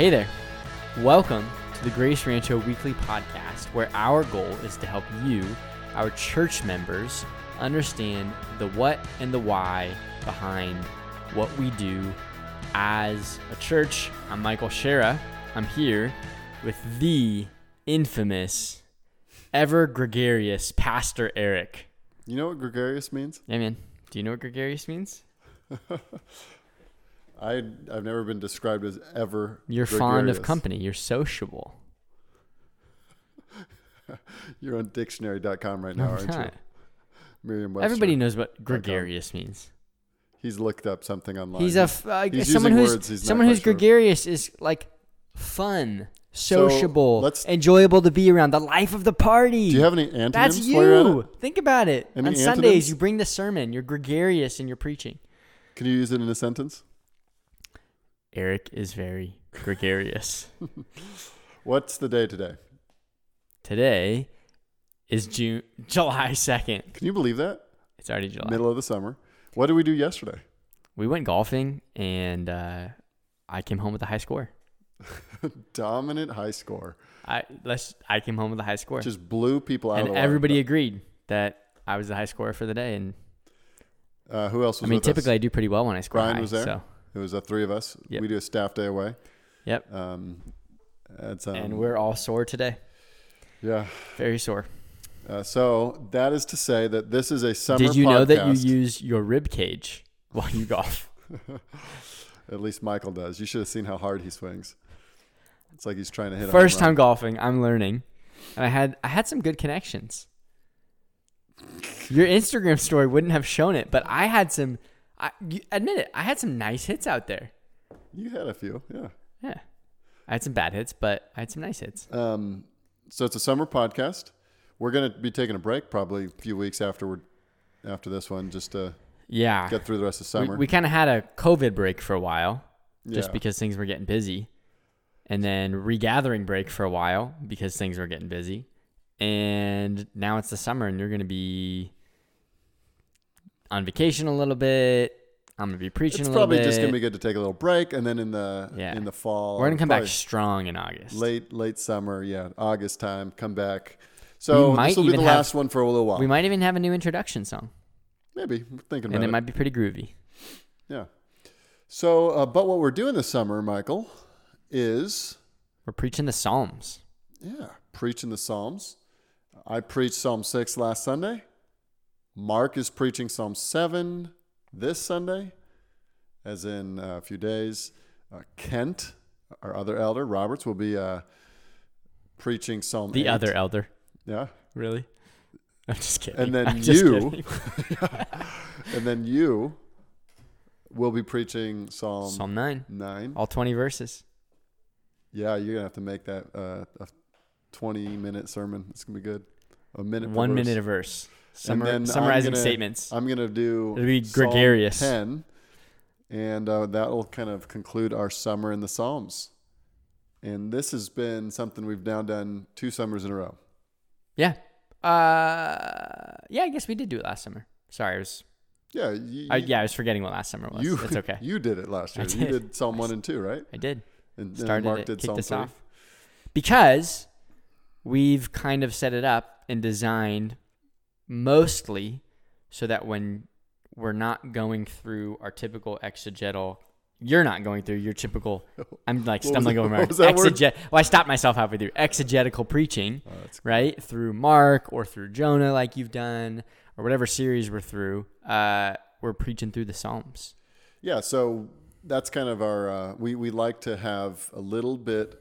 Hey there. Welcome to the Grace Rancho Weekly Podcast, where our goal is to help you, our church members, understand the what and the why behind what we do as a church. I'm Michael Shera. I'm here with the infamous, ever gregarious Pastor Eric. You know what gregarious means? Yeah, man. Do you know what gregarious means? I I've never been described as ever. You're fond of company. You're sociable. You're on dictionary.com right now, aren't you? Merriam-Webster. Everybody knows what gregarious means. He's looked up something online. He's a f- uh, he's someone who's someone who's sure. gregarious is like fun, So, sociable, let's- enjoyable to be around, the life of the party. Do you have any antonyms? That's you. Think about it. Any On Sundays, you bring the sermon. You're gregarious in your preaching. Can you use it in a sentence? Eric is very gregarious. What's the day today? Today is June, July second. Can you believe that? It's already July. Middle of the summer. What did we do yesterday? We went golfing, and uh, I came home with a high score. Dominant high score. I let's. I came home with a high score. Just blew people out and of the water. everybody agreed that I was the high scorer for the day. And Uh, who else was I mean, with us? typically I do pretty well when I score Brian high. was there? So, It was the three of us. Yep. We do a staff day away. yep. Um, it's, um, and we're all sore today. yeah. Very sore. Uh, so that is to say that this is a summer. Did you know that you use your rib cage while you golf? At least Michael does. You should have seen how hard he swings. It's like he's trying to hit. a First time golfing, I'm learning, and I had I had some good connections. Your Instagram story wouldn't have shown it, but I had some. I admit it. I had some nice hits out there. You had a few, yeah. Yeah, I had some bad hits, but I had some nice hits. Um, so it's a summer podcast. We're gonna be taking a break probably a few weeks afterward, after this one, just to Yeah, get through the rest of we, summer. we kind of had a COVID break for a while. just Yeah. because things were getting busy, and then regathering break for a while because things were getting busy, and now it's the summer and you're gonna be on vacation a little bit. I'm gonna be preaching it's a little probably bit. just gonna be good to take a little break, and then in the Yeah. in the fall, We're gonna come back strong in August. late late summer, yeah, August time. Come back. So this will be the have- last one for a little while. We might even have a new introduction song, Maybe we're thinking and about it And it. might be pretty groovy. Yeah. So, uh, but what we're doing this summer, Michael, is We're preaching the Psalms. yeah, preaching the Psalms. I preached Psalm six last Sunday. Mark is preaching Psalm seven this Sunday, as in uh, a few days. Uh, Kent, our other elder, Roberts, will be uh, preaching Psalm. The eight. other elder, yeah, really? I'm just kidding. And then I'm you- and then you will be preaching Psalm, Psalm nine, nine. all 20 verses. Yeah, you're gonna have to make that uh, a 20 minute sermon. It's gonna be good. A minute. One verse. minute a verse. And Summar- then I'm summarizing gonna- statements. I'm gonna do. It'll be Psalm gregarious. 10, and uh, that will kind of conclude our summer in the Psalms. And this has been something we've now done two summers in a row. Yeah. Uh, yeah, I guess we did do it last summer. Sorry, I was. Yeah, you, I, yeah, I was forgetting what last summer was. you, it's okay. You did it last year. You did. did Psalm one and two, right? I did. And, and Started Mark it. did Psalm three. off because we've kind of set it up and designed mostly so that when we're not going through our typical exegetal. You're not going through your typical. I'm like stumbling over my what was that word? exeget. Well, I stopped myself halfway through exegetical preaching. Oh, right? Through Mark or through Jonah, like you've done, or whatever series we're through, uh, we're preaching through the Psalms. Yeah, so that's kind of our. Uh, we we like to have a little bit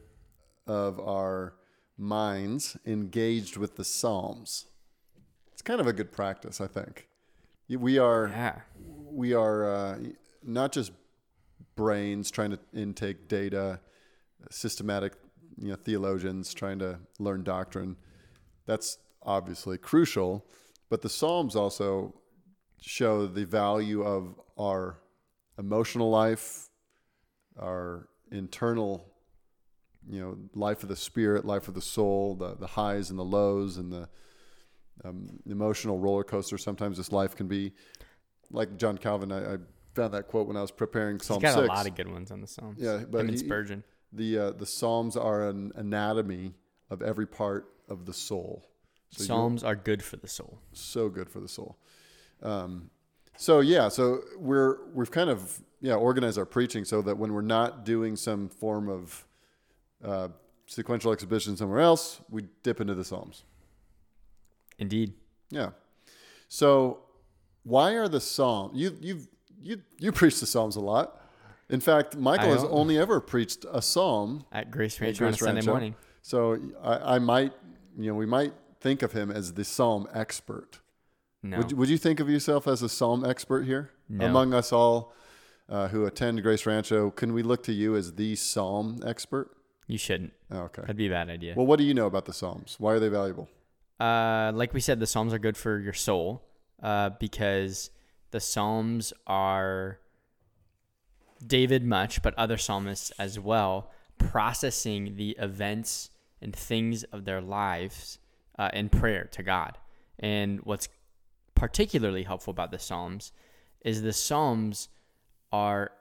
of our minds engaged with the Psalms. It's kind of a good practice, I think. We are Yeah. we are uh, not just brains trying to intake data, systematic, you know, theologians trying to learn doctrine. That's obviously crucial, but the Psalms also show the value of our emotional life, our internal, you know, life of the spirit, life of the soul, the the highs and the lows, and the um, emotional roller coaster. Sometimes this life can be like John Calvin. I, I found that quote when I was preparing Psalm He's got six. a lot of good ones on the Psalms. Yeah, but Him he- Spurgeon. the uh, the Psalms are an anatomy of every part of the soul. So Psalms are good for the soul. so good for the soul. Um, so yeah, so we're we've kind of yeah organized our preaching so that when we're not doing some form of uh, sequential exposition somewhere else, we dip into the Psalms. Indeed. Yeah. So why are the Psalms? You you you you preach the Psalms a lot. In fact, Michael has only ever preached a Psalm. At Grace Ranch on a Sunday morning. So I, I might you know we might think of him as the Psalm expert. No. Would, you- would you think of yourself as a psalm expert here No. among us all uh, who attend Grace Rancho? Can we look to you as the psalm expert? you shouldn't. Oh, okay. That'd be a bad idea. Well, what do you know about the psalms? Why are they valuable? Uh, like we said, the Psalms are good for your soul uh, because the Psalms are David much, but other psalmists as well, processing the events and things of their lives uh, in prayer to God. And what's particularly helpful about the Psalms is the Psalms are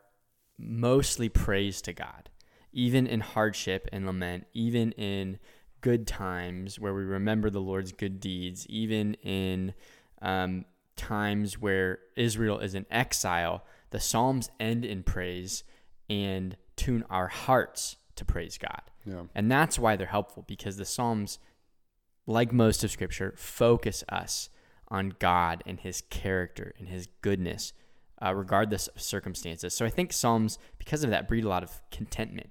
mostly praise to God, even in hardship and lament, even in good times where we remember the Lord's good deeds, even in um, times where Israel is in exile. The Psalms end in praise and tune our hearts to praise God. Yeah. And that's why they're helpful because the Psalms, like most of Scripture, focus us on God and His character and His goodness, uh, regardless of circumstances. So I think Psalms, because of that, breed a lot of contentment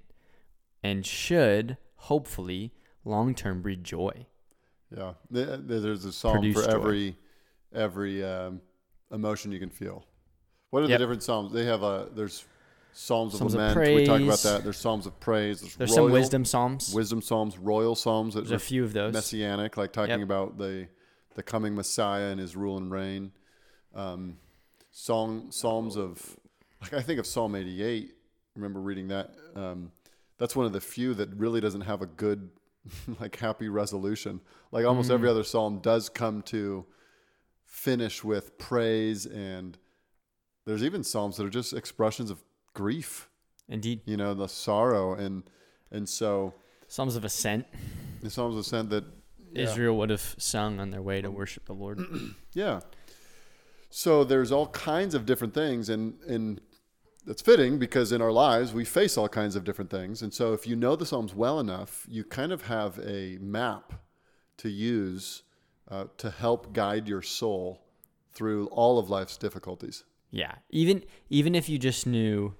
and should hopefully long term breed joy. Yeah. There's a song Produce for joy. every every um, emotion you can feel. What are Yep. the different psalms? They have a there's psalms of Psalms of lament. we talk about that. There's psalms of praise. There's, There's royal, some wisdom psalms. wisdom psalms, royal psalms that There's a few of those. messianic, like talking Yep. about the the coming Messiah and his rule and reign. Um, song psalms of like I think of Psalm 88. Remember reading that? Um, that's one of the few that really doesn't have a good like happy resolution. Like almost Mm. every other psalm does come to finish with praise and there's even psalms that are just expressions of grief, Indeed. you know, the sorrow and and so Psalms of ascent. the psalms of ascent that yeah. Israel would have sung on their way to worship the Lord. Yeah. So there's all kinds of different things, and and that's fitting because in our lives we face all kinds of different things. And so if you know the Psalms well enough, you kind of have a map to use uh, to help guide your soul through all of life's difficulties. Yeah, even even if you just knew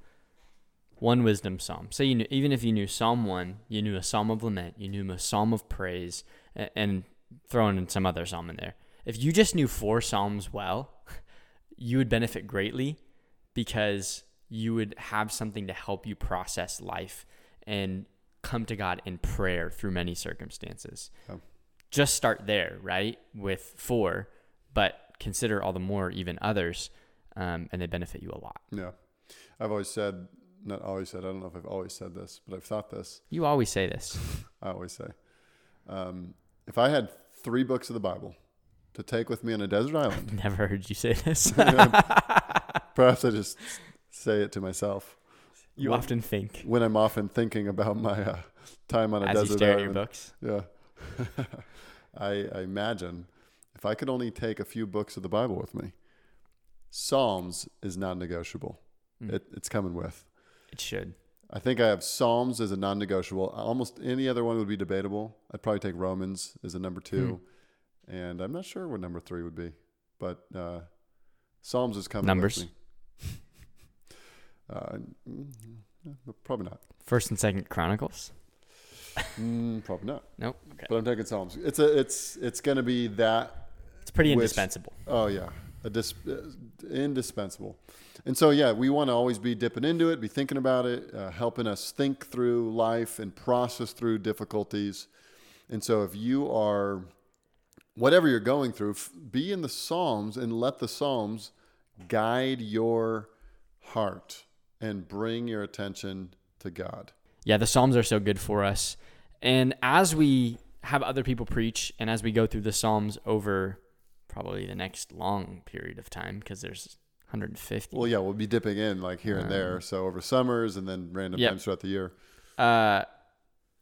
one wisdom psalm, say you knew, even if you knew Psalm one, you knew a psalm of lament, you knew a psalm of praise, and, and throwing in some other psalm in there. If you just knew four psalms well, you would benefit greatly because you would have something to help you process life and come to God in prayer through many circumstances. Yeah. Just start there, right? With four, but consider all the more, even others, um, and they benefit you a lot. Yeah. I've always said, not always said, I don't know if I've always said this, but I've thought this. You always say this. I always say, um, if I had three books of the Bible to take with me on a desert island, Never heard you say this. perhaps I just say it to myself. you When- often think when I'm often thinking about my uh, time on a as you desert stare at your island. books. Yeah, I, I imagine if I could only take a few books of the Bible with me, Psalms is non-negotiable. Mm. It, it's coming with. It should. I think I have Psalms as a non-negotiable. Almost any other one would be debatable. I'd probably take Romans as a number two, Hmm. and I'm not sure what number three would be, but uh, Psalms is coming. Numbers? Uh, mm, probably not. First and Second Chronicles. Mm, probably not. Nope. Okay. But I'm taking Psalms. It's a it's it's going to be that. It's pretty Which- indispensable. Oh yeah, a dis, uh, indispensable. And so yeah, we want to always be dipping into it, be thinking about it, uh, helping us think through life and process through difficulties. And so if you are whatever you're going through, f- be in the Psalms and let the Psalms guide your heart and bring your attention to God. Yeah, the Psalms are so good for us. And as we have other people preach and as we go through the Psalms over probably the next long period of time, because there's 150. Well, yeah, we'll be dipping in like here and there. So over summers and then random Yep. times throughout the year. uh,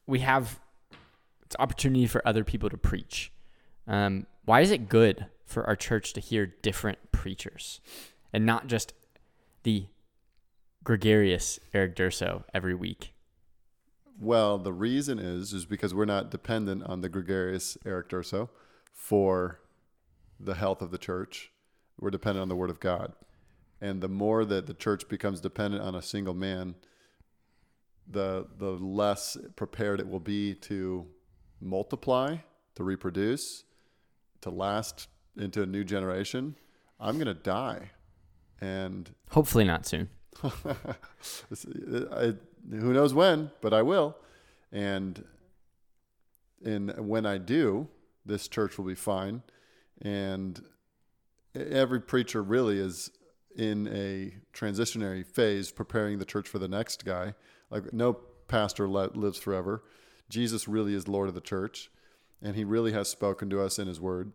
we have it's opportunity for other people to preach. Um, why is it good for our church to hear different preachers and not just the gregarious Eric Durso every week? Well, the reason is is because we're not dependent on the gregarious Eric Durso for the health of the church. We're dependent on the Word of God, and the more that the church becomes dependent on a single man, the the less prepared it will be to multiply, to reproduce, to last into a new generation. I'm going to die, and Hopefully not soon. This- uh, I, who knows when, but I will. And and when I do, this church will be fine. And every preacher really is in a transitionary phase, preparing the church for the next guy. Like no pastor li- lives forever. Jesus really is Lord of the church, and He really has spoken to us in His Word.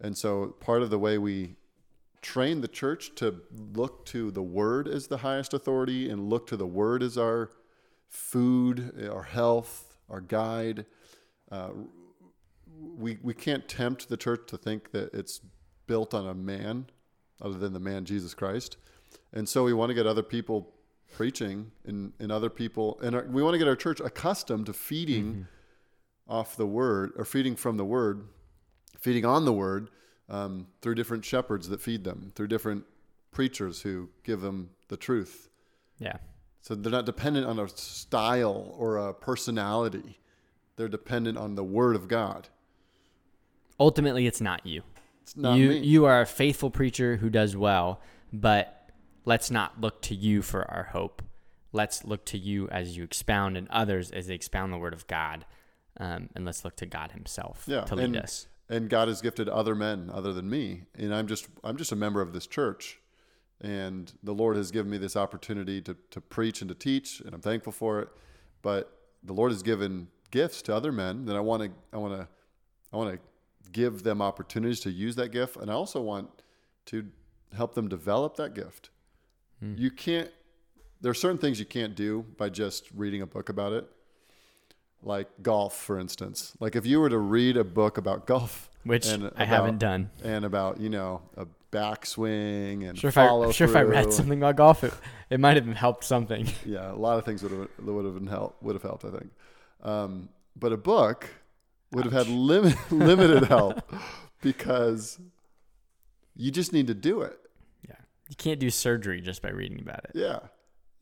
And so, part of the way we train the church to look to the word as the highest authority and look to the word as our food, our health, our guide. Uh, we, we can't tempt the church to think that it's built on a man other than the man Jesus Christ. And so we want to get other people preaching and, and other people, and our, we want to get our church accustomed to feeding off the word or feeding from the word, feeding on the word um, through different shepherds that feed them, through different preachers who give them the truth. Yeah. So they're not dependent on a style or a personality. They're dependent on the word of God. Ultimately, it's not you. It's not you me. you are a faithful preacher who does well, but let's not look to you for our hope. Let's look to you as you expound and others as they expound the word of God. Um, and let's look to God Himself Yeah, to lead and- us. And God has gifted other men other than me, and I'm just I'm just a member of this church, and the Lord has given me this opportunity to to preach and to teach, and I'm thankful for it. But the Lord has given gifts to other men that I want to I want to I want to give them opportunities to use that gift, and I also want to help them develop that gift. Hmm. You can't. There are certain things you can't do by just reading a book about it like golf, for instance. Like if you were to read a book about golf, Which I about- haven't done. and about you know a backswing and Sure if, I, I'm sure if I read something about golf, it, it might have helped something. yeah, a lot of things would have would have been help would have helped, I think. Um, but a book would have had limit, limited help because you just need to do it. Yeah. You can't do surgery just by reading about it. Yeah,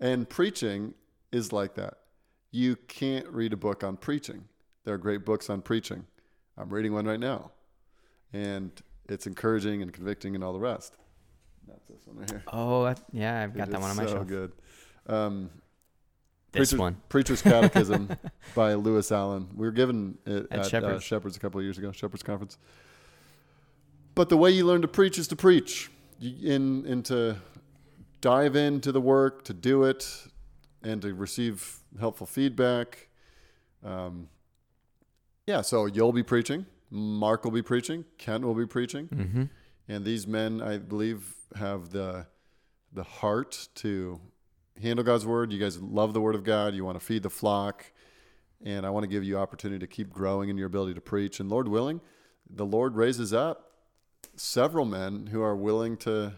and preaching is like that. You can't read a book on preaching. There are great books on preaching. I'm reading one right now, and it's encouraging and convicting and all the rest. That's this one right here. Oh, yeah, I've got It that one on my so shelf. good. Um, This Preacher's- one. Preacher's Catechism by Lewis Allen. We were given it At at, Shepherd's. Shepherd's. Uh, Shepherd's a couple of years ago, Shepherd's Conference. But the way you learn to preach is to preach, You- in, and to dive into the work, to do it, and to receive helpful feedback. Um, yeah, so you'll be preaching. Mark will be preaching. Kent will be preaching. Mm-hmm. And these men, I believe, have the the heart to handle God's word. You guys love the word of God. You want to feed the flock. And I want to give you opportunity to keep growing in your ability to preach. And Lord willing, the Lord raises up several men who are willing to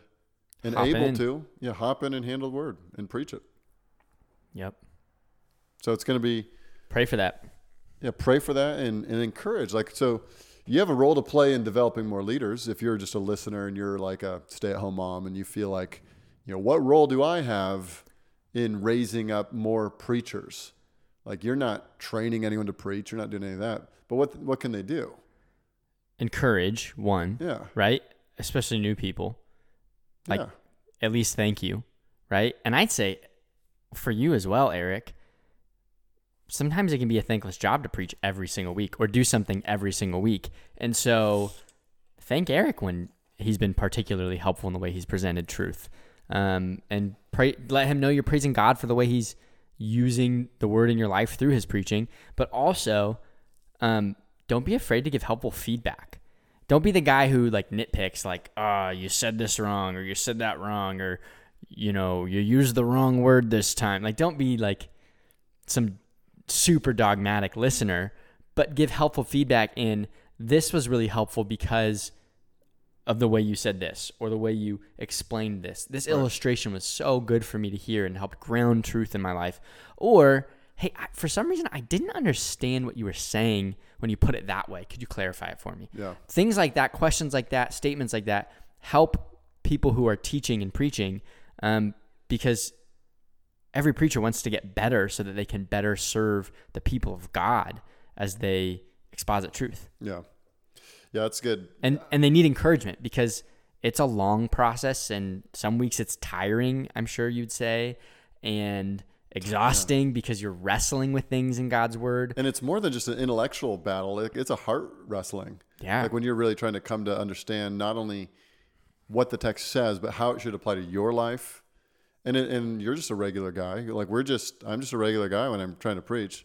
and Hop able in. to yeah, hop in and handle the word and preach it. Yep. So it's going to be Pray for that. yeah, pray for that and, and encourage. Like, so you have a role to play in developing more leaders. If you're just a listener and you're like a stay at home mom and you feel like, you know, what role do I have in raising up more preachers? Like, you're not training anyone to preach, you're not doing any of that. But what, what can they do? Encourage, one, Yeah. right? Especially new people. Like, yeah. at least thank you, right? And I'd say for you as well, Eric, sometimes it can be a thankless job to preach every single week or do something every single week. And so thank Eric when he's been particularly helpful in the way he's presented truth. Um, and pray, let him know you're praising God for the way he's using the word in your life through his preaching, but also um, don't be afraid to give helpful feedback. Don't be the guy who like nitpicks, like, ah, you said this wrong, or you said that wrong, or you know, you used the wrong word this time. Like, don't be like some super dogmatic listener, but give helpful feedback in this was really helpful because of the way you said this or the way you explained this. This Right. illustration was so good for me to hear and helped ground truth in my life. Or, hey, I, for some reason, I didn't understand what you were saying when you put it that way. Could you clarify it for me? Yeah. Things like that, questions like that, statements like that help people who are teaching and preaching um, because every preacher wants to get better so that they can better serve the people of God as they exposit truth Yeah. Yeah, that's good. and and they need encouragement because it's a long process and some weeks it's tiring i'm sure you'd say and exhausting because you're wrestling with things in god's word And it's more than just an intellectual battle. It's a heart wrestling. yeah Like when you're really trying to come to understand not only what the text says, but how it should apply to your life. And it, and you're just a regular guy. Like we're just I'm just a regular guy when I'm trying to preach.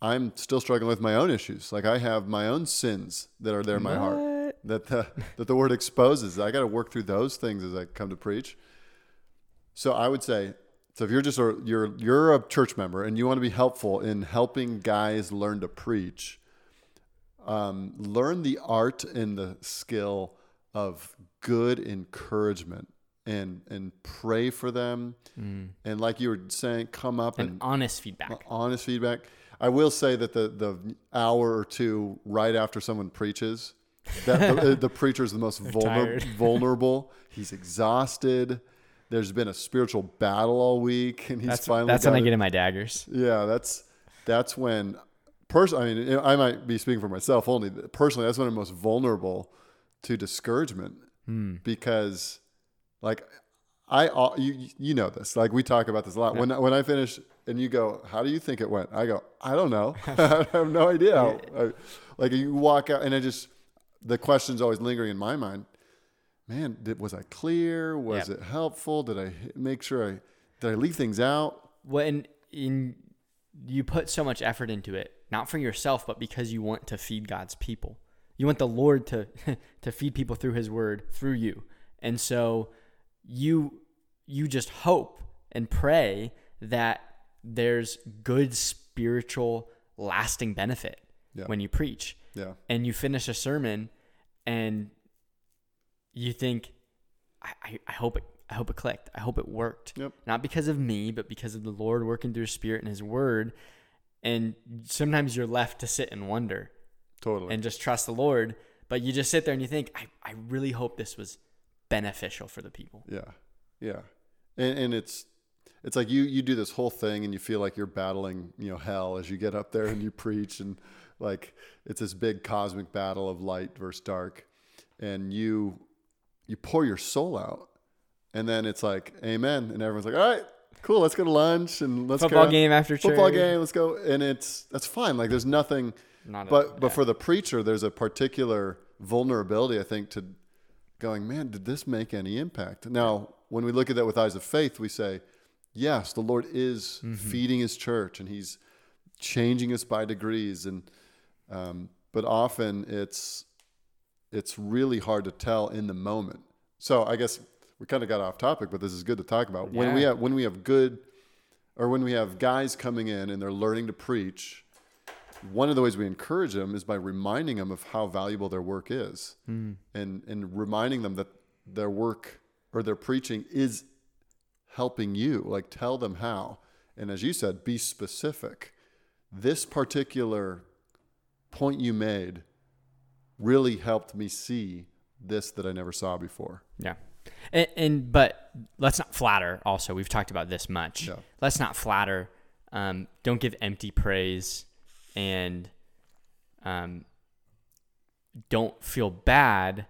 I'm still struggling with my own issues. Like I have my own sins that are there in my heart that the that the word exposes. I got to work through those things as I come to preach. So I would say, so if you're just a you're you're a church member and you want to be helpful in helping guys learn to preach, um, learn the art and the skill of good encouragement and and pray for them and like you were saying, come up and and honest feedback honest feedback. I will say that the the hour or two right after someone preaches, that the, the preacher is the most vulnerable. vulnerable. He's exhausted. There's been a spiritual battle all week, and he's that's, finally. that's when i get in my daggers Yeah, that's that's when. Pers- I mean, I might be speaking for myself only. Personally, that's when I'm most vulnerable to discouragement Hmm. because, like, I you you know this. Like we talk about this a lot. When when I finish and you go, "How do you think it went?" I go, "I don't know. I have no idea." How, I, like you walk out, and I just the question's always lingering in my mind. Man, did, was I clear? Was Yep. it helpful? Did I make sure I did I leave things out? when in you put so much effort into it not for yourself but because you want to feed god's people you want the lord to to feed people through his word through you and so you you just hope and pray that there's good spiritual lasting benefit Yeah. when you preach Yeah, and you finish a sermon and you think I, I, I hope it I hope it clicked. I hope it worked. Yep. Not because of me, but because of the Lord working through his spirit and his word. And sometimes you're left to sit and wonder totally. and just trust the Lord. But you just sit there and you think, I, I really hope this was beneficial for the people. Yeah, yeah, and and it's it's like you you do this whole thing and you feel like you're battling you know hell as you get up there and you preach and like it's this big cosmic battle of light versus dark, and you you pour your soul out, and then it's like amen, and everyone's like all right. Cool. Let's go to lunch and let's Football game after church. Football game. Let's go, and it's that's fine. Like there's nothing Not but but for the preacher, there's a particular vulnerability, I think, to going, man, did this make any impact? Now, when we look at that with eyes of faith, we say, yes, the Lord is feeding His church, and He's changing us by degrees, and um, but often it's it's really hard to tell in the moment. So I guess we kind of got off topic, but this is good to talk about. When we have when we have good or when we have guys coming in and they're learning to preach, one of the ways we encourage them is by reminding them of how valuable their work is, and and reminding them that their work or their preaching is helping you. Like tell them how, and as you said, be specific. This particular point you made really helped me see this that I never saw before. Yeah. And, and but let's not flatter. Also, we've talked about this much. Yeah. Let's not flatter. Um, don't give empty praise, and um, don't feel bad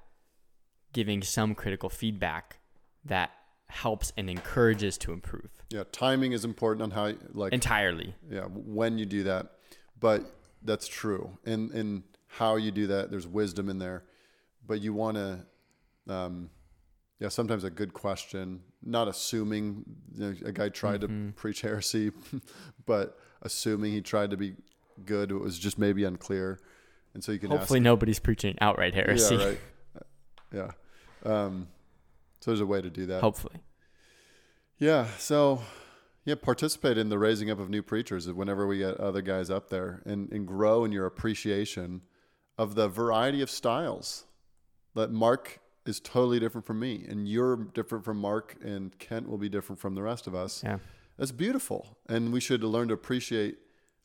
giving some critical feedback that helps and encourages to improve Yeah, timing is important on how like entirely. yeah when you do that but that's true and and how you do that there's wisdom in there but you want to um yeah sometimes a good question not assuming you know, a guy tried Mm-hmm. to preach heresy but assuming he tried to be good it was just maybe unclear and so you can Hopefully, nobody's preaching outright heresy. yeah right yeah um so there's a way to do that Hopefully, yeah. So, Yeah, participate in the raising up of new preachers whenever we get other guys up there and, and grow in your appreciation of the variety of styles. That Mark is totally different from me, and you're different from Mark, and Kent will be different from the rest of us. Yeah. That's beautiful. And we should learn to appreciate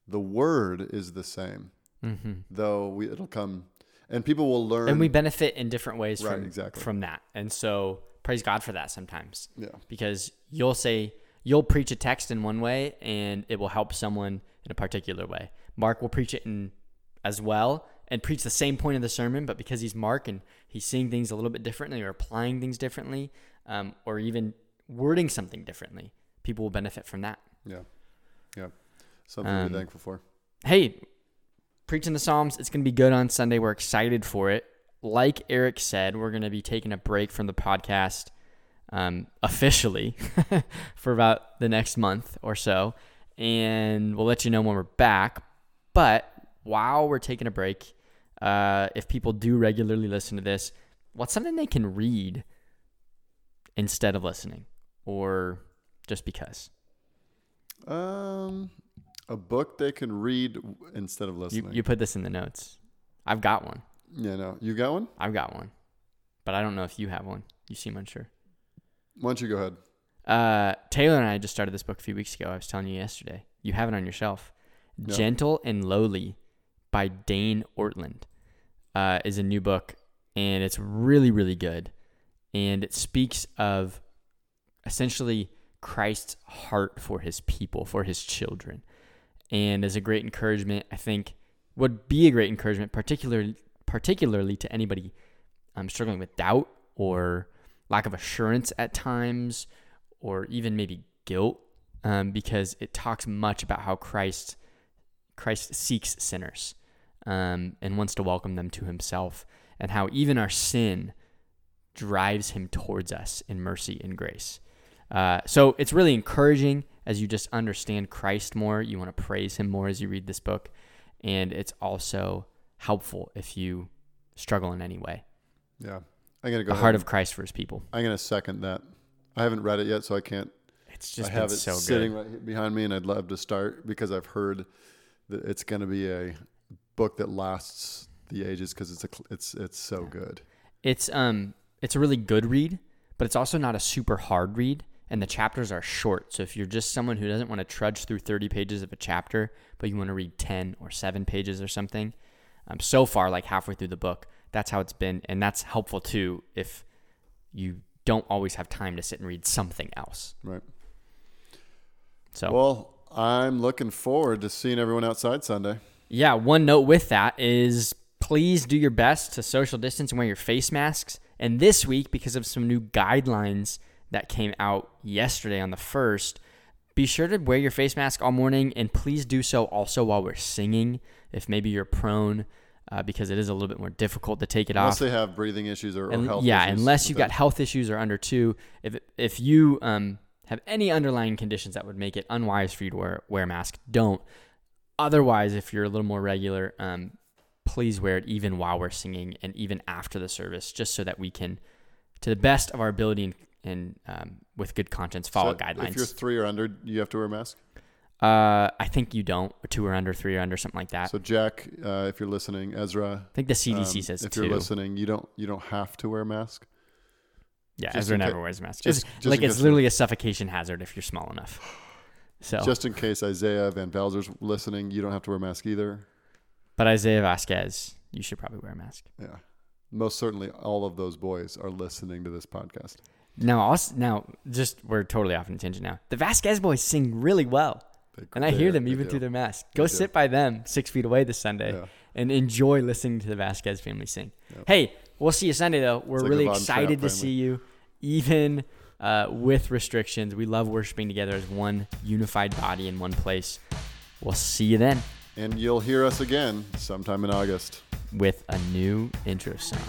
the word is the same, Mm-hmm. though we, it'll come, and people will learn. And we benefit in different ways Right, from, exactly. from that. And so praise God for that sometimes. yeah. because you'll say you'll preach a text in one way and it will help someone in a particular way. Mark will preach it in as well and preach the same point of the sermon, but because he's Mark and he's seeing things a little bit differently or applying things differently, um, or even wording something differently, people will benefit from that. Yeah. Yeah. Something Um, to be thankful for. Hey, preaching the Psalms, it's going to be good on Sunday. We're excited for it. Like Eric said, we're going to be taking a break from the podcast um, officially for about the next month or so. And we'll let you know when we're back. But while we're taking a break, uh, if people do regularly listen to this, what's something they can read instead of listening or just because? Um, a book they can read instead of You, listening. you put this in the notes. I've got one. yeah, no. You got one? I've got one, but I don't know if you have one. You seem unsure. Why don't you go ahead? Uh, Taylor and I just started this book a few weeks ago. I was telling you yesterday. You have it on your shelf. Gentle and Lowly by Dane Ortlund uh, is a new book, and it's really, really good. And it speaks of essentially Christ's heart for his people, for his children. And as a great encouragement, I think would be a great encouragement, particularly particularly to anybody um, struggling with doubt or lack of assurance at times, or even maybe guilt, um, because it talks much about how Christ Christ seeks sinners um, and wants to welcome them to Himself, and how even our sin drives Him towards us in mercy and grace. Uh, so it's really encouraging as you just understand Christ more. You want to praise Him more as you read this book, and it's also helpful if you struggle in any way. Yeah. I'm gonna go. The ahead. heart of Christ for His people. I'm gonna second that. I haven't read it yet, so I can't. It's just I have been it so sitting good. right behind me, and I'd love to start because I've heard that it's gonna be a book that lasts the ages because it's a it's it's so good. It's um it's a really good read, but it's also not a super hard read and the chapters are short. So if you're just someone who doesn't want to trudge through 30 pages of a chapter, but you want to read 10 or 7 pages or something, um, so far like halfway through the book, that's how it's been and that's helpful too if you don't always have time to sit and read something else. Right. So Well, I'm looking forward to seeing everyone outside Sunday. Yeah, one note with that is please do your best to social distance and wear your face masks. And this week, because of some new guidelines that came out yesterday on the 1st, be sure to wear your face mask all morning and please do so also while we're singing if maybe you're prone, uh, because it is a little bit more difficult to take it Unless off. Unless they have breathing issues or, or And- health yeah, issues unless you've got health issues or under two, if if you um, have any underlying conditions that would make it unwise for you to wear wear a mask, don't. Otherwise, if you're a little more regular, um, please wear it even while we're singing and even after the service, just so that we can, to the best of our ability and, and um, with good conscience, follow So guidelines. If you're three or under, you have to wear a mask. uh, I think you don't, two or under, three or under, something like that. So Jack, uh, if you're listening, Ezra, I think the CDC um, says if two. you're listening, you don't you don't have to wear a mask. yeah, just Ezra in ca- never wears a mask. just- It's- just like it's literally a suffocation hazard if you're small enough. So, Just in case Isaiah Van Belzer's listening, you don't have to wear a mask either. but Isaiah Vasquez, you should probably wear a mask. Yeah. Most certainly, all of those boys are listening to this podcast. Now, also, now, just we're totally off on a tangent now. The Vasquez boys sing really well, They- and I hear them even do. through their mask. Go They do. sit by them six feet away this Sunday Yeah. and enjoy listening to the Vasquez family sing. Yep. Hey, we'll see you Sunday though. We're like really excited to see you, even uh, with restrictions. We love worshiping together as one unified body in one place. We'll see you then And you'll hear us again sometime in August. with a new intro song.